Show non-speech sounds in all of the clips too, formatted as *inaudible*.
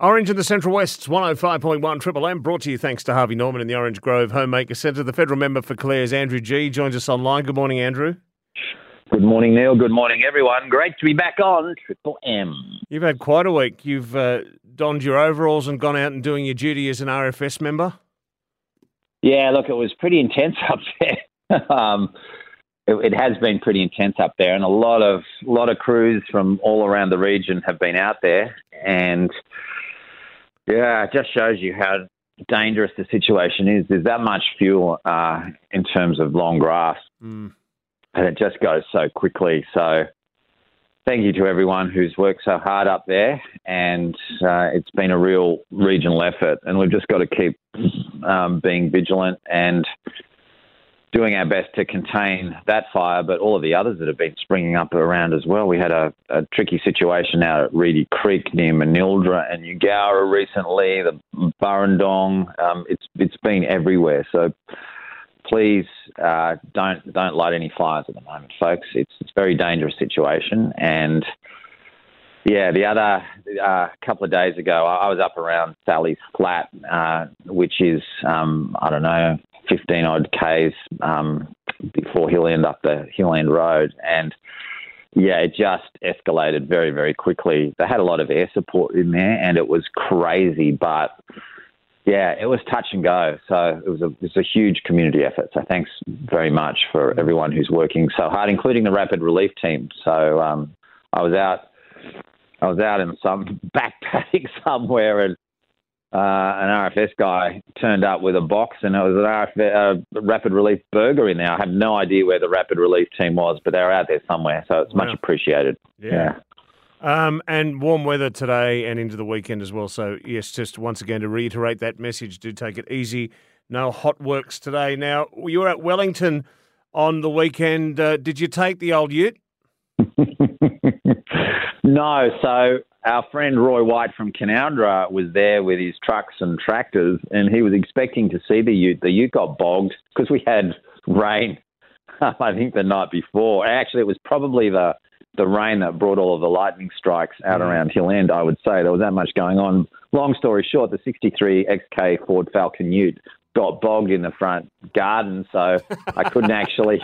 Orange in the Central West's 105.1 Triple M, brought to you thanks to Harvey Norman in the Orange Grove Homemaker Centre. The federal member for Calare's Andrew Gee joins us online. Good morning, Andrew. Good morning, Neil. Good morning, everyone. Great to be back on Triple M. You've had quite a week. You've uh, donned your overalls and gone out and doing your duty as an RFS member. Yeah, look, it was pretty intense *laughs* up there. um, it, it, has been pretty intense up there, and a lot of lot of crews from all around the region have been out there, and yeah, it just shows you how dangerous the situation is. There's that much fuel uh, in terms of long grass, mm. and it just goes so quickly. So, thank you to everyone who's worked so hard up there, and uh, it's been a real regional effort. And we've just got to keep um, being vigilant and doing our best to contain that fire, but all of the others that have been springing up around as well. We had a, a tricky situation out at Reedy Creek near Manildra and Eugowra recently, the Burrendong. Um, it's it's been everywhere. So please uh, don't don't light any fires at the moment, folks. It's it's a very dangerous situation and. Yeah, the other uh, couple of days ago, I was up around Sally's flat, uh, which is um, I don't know 15 odd Ks um, before Hill End up the Hill End Road. And yeah, it just escalated very, very quickly. They had a lot of air support in there and it was crazy, but yeah, it was touch and go. So it was a, it was a huge community effort. So thanks very much for everyone who's working so hard, including the rapid relief team. So um, I was out, I was out in some *laughs* backpacking *laughs* somewhere and uh, an RFS guy turned up with a box and it was an RFS, uh, rapid relief burger in there. I have no idea where the rapid relief team was, but they were out there somewhere, so it's wow. much appreciated. Yeah. yeah. Um, and warm weather today and into the weekend as well. So, yes, just once again to reiterate that message, do take it easy. No hot works today. Now, you were at Wellington on the weekend. Uh, did you take the old ute? *laughs* no. So, our friend Roy White from Canowindra was there with his trucks and tractors, and he was expecting to see the ute. The ute got bogged because we had rain. *laughs* I think the night before. Actually, it was probably the the rain that brought all of the lightning strikes out mm. around Hill End. I would say there was that much going on. Long story short, the '63 XK Ford Falcon Ute got bogged in the front garden, so I couldn't *laughs* actually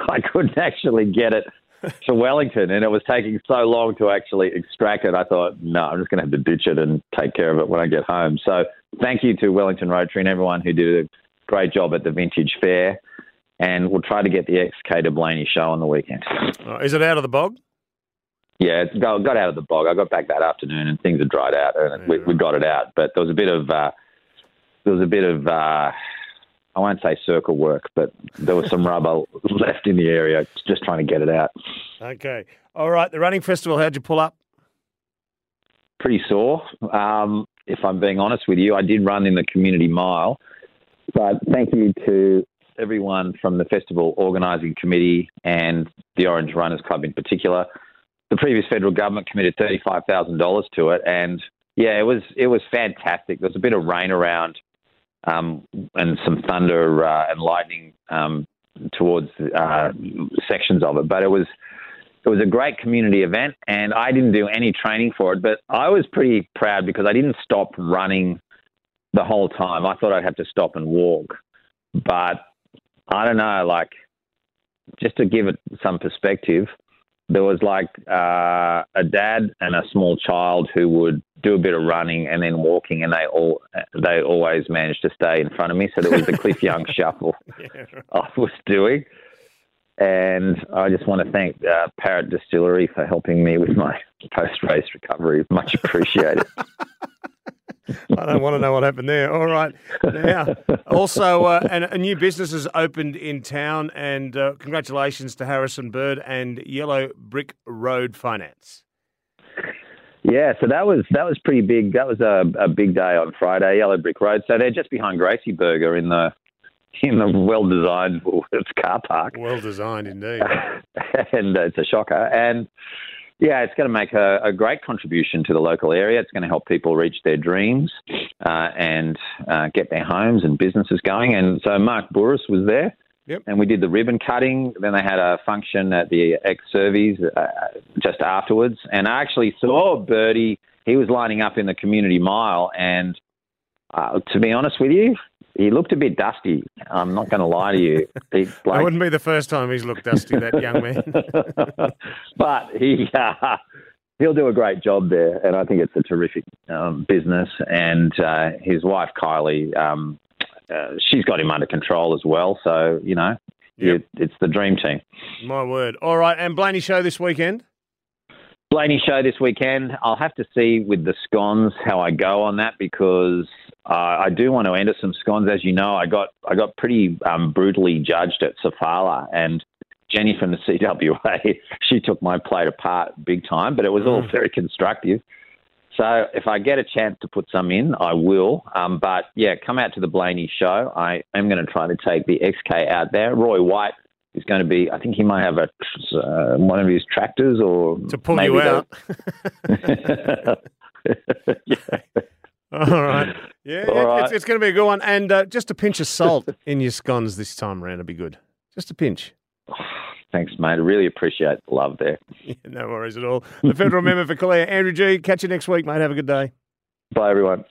I couldn't actually get it *laughs* to Wellington, and it was taking so long to actually extract it. I thought, no, I'm just going to have to ditch it and take care of it when I get home. So, thank you to Wellington Rotary and everyone who did a great job at the Vintage Fair. And we'll try to get the XK to Blayney show on the weekend. Uh, is it out of the bog? Yeah, it got, got out of the bog. I got back that afternoon, and things had dried out, and yeah, we, we, got it out. But there was a bit of uh, there was a bit of uh, I won't say circle work, but there was some *laughs* rubber left in the area, just trying to get it out. Okay. All right. The running festival, how'd you pull up? Pretty sore. Um, if I'm being honest with you, I did run in the community mile, but thank you to everyone from the festival organising committee and the Orange Runners Club in particular. The previous federal government committed thirty-five thousand dollars to it, and yeah, it was it was fantastic. There was a bit of rain around um, and some thunder uh, and lightning um, towards uh, sections of it. But it was it was a great community event, and I didn't do any training for it. But I was pretty proud because I didn't stop running the whole time. I thought I'd have to stop and walk, but I don't know. Like just to give it some perspective, there was like uh, a dad and a small child who would do a bit of running and then walking, and they all they always managed to stay in front of me. So there was the Cliff Young *laughs* shuffle yeah. I was doing, and I just want to thank uh, Parrot Distillery for helping me with my post race recovery. Much appreciated. *laughs* I don't want to know what happened there. All right. Now, also, uh, a new business has opened in town, and uh, congratulations to Harrison Bird and Yellow Brick Road Finance. Yeah, so that was that was pretty big. That was a, a big day on Friday, Yellow Brick Road. So they're just behind Gracie Burger in the in the well designed *laughs* car park. Well designed indeed. *laughs* and uh, it's a shocker. And yeah, it's going to make a, a, great contribution to the local area. It's going to help people reach their dreams uh, and uh, get their homes and businesses going. And so Mark Burris was there. Yep. And we did the ribbon cutting. Then they had a function at the ex Servies uh, just afterwards. And I actually saw Birdie. he was lining up in the community mile, and uh, to be honest with you, he looked a bit dusty. I'm not going to lie to you. *laughs* Like, it wouldn't be the first time he's looked dusty, that young man. *laughs* but he uh, he'll do a great job there, and I think it's a terrific um, business. And uh, his wife Kylie, um, uh, she's got him under control as well. So you know, yep. it, it's the dream team. My word! All right, and Blayney show this weekend. Blayney show this weekend. I'll have to see with the scones how I go on that because uh, I do want to enter some scones. As you know, I got I got pretty um, brutally judged at Sofala, and Jenny from the *laughs* CWA, she took my plate apart big time, but it was all mm. very constructive. So if I get a chance to put some in, I will. Um, but yeah, come out to the Blayney show. I am going to try to take the XK out there. Roy White is going to be. I think he might have a uh, one of his tractors or to pull you out. *laughs* *laughs* yeah. All right. Yeah, All right. It's, it's, going to be a good one. And uh, just a pinch of salt *laughs* in your scones this time around would be good. Just a pinch. Thanks, mate. I really appreciate the love there. *laughs* Yeah, no worries at all. The federal member for Calare, Andrew Gee. Catch you next week, mate. Have a good day. Bye, everyone.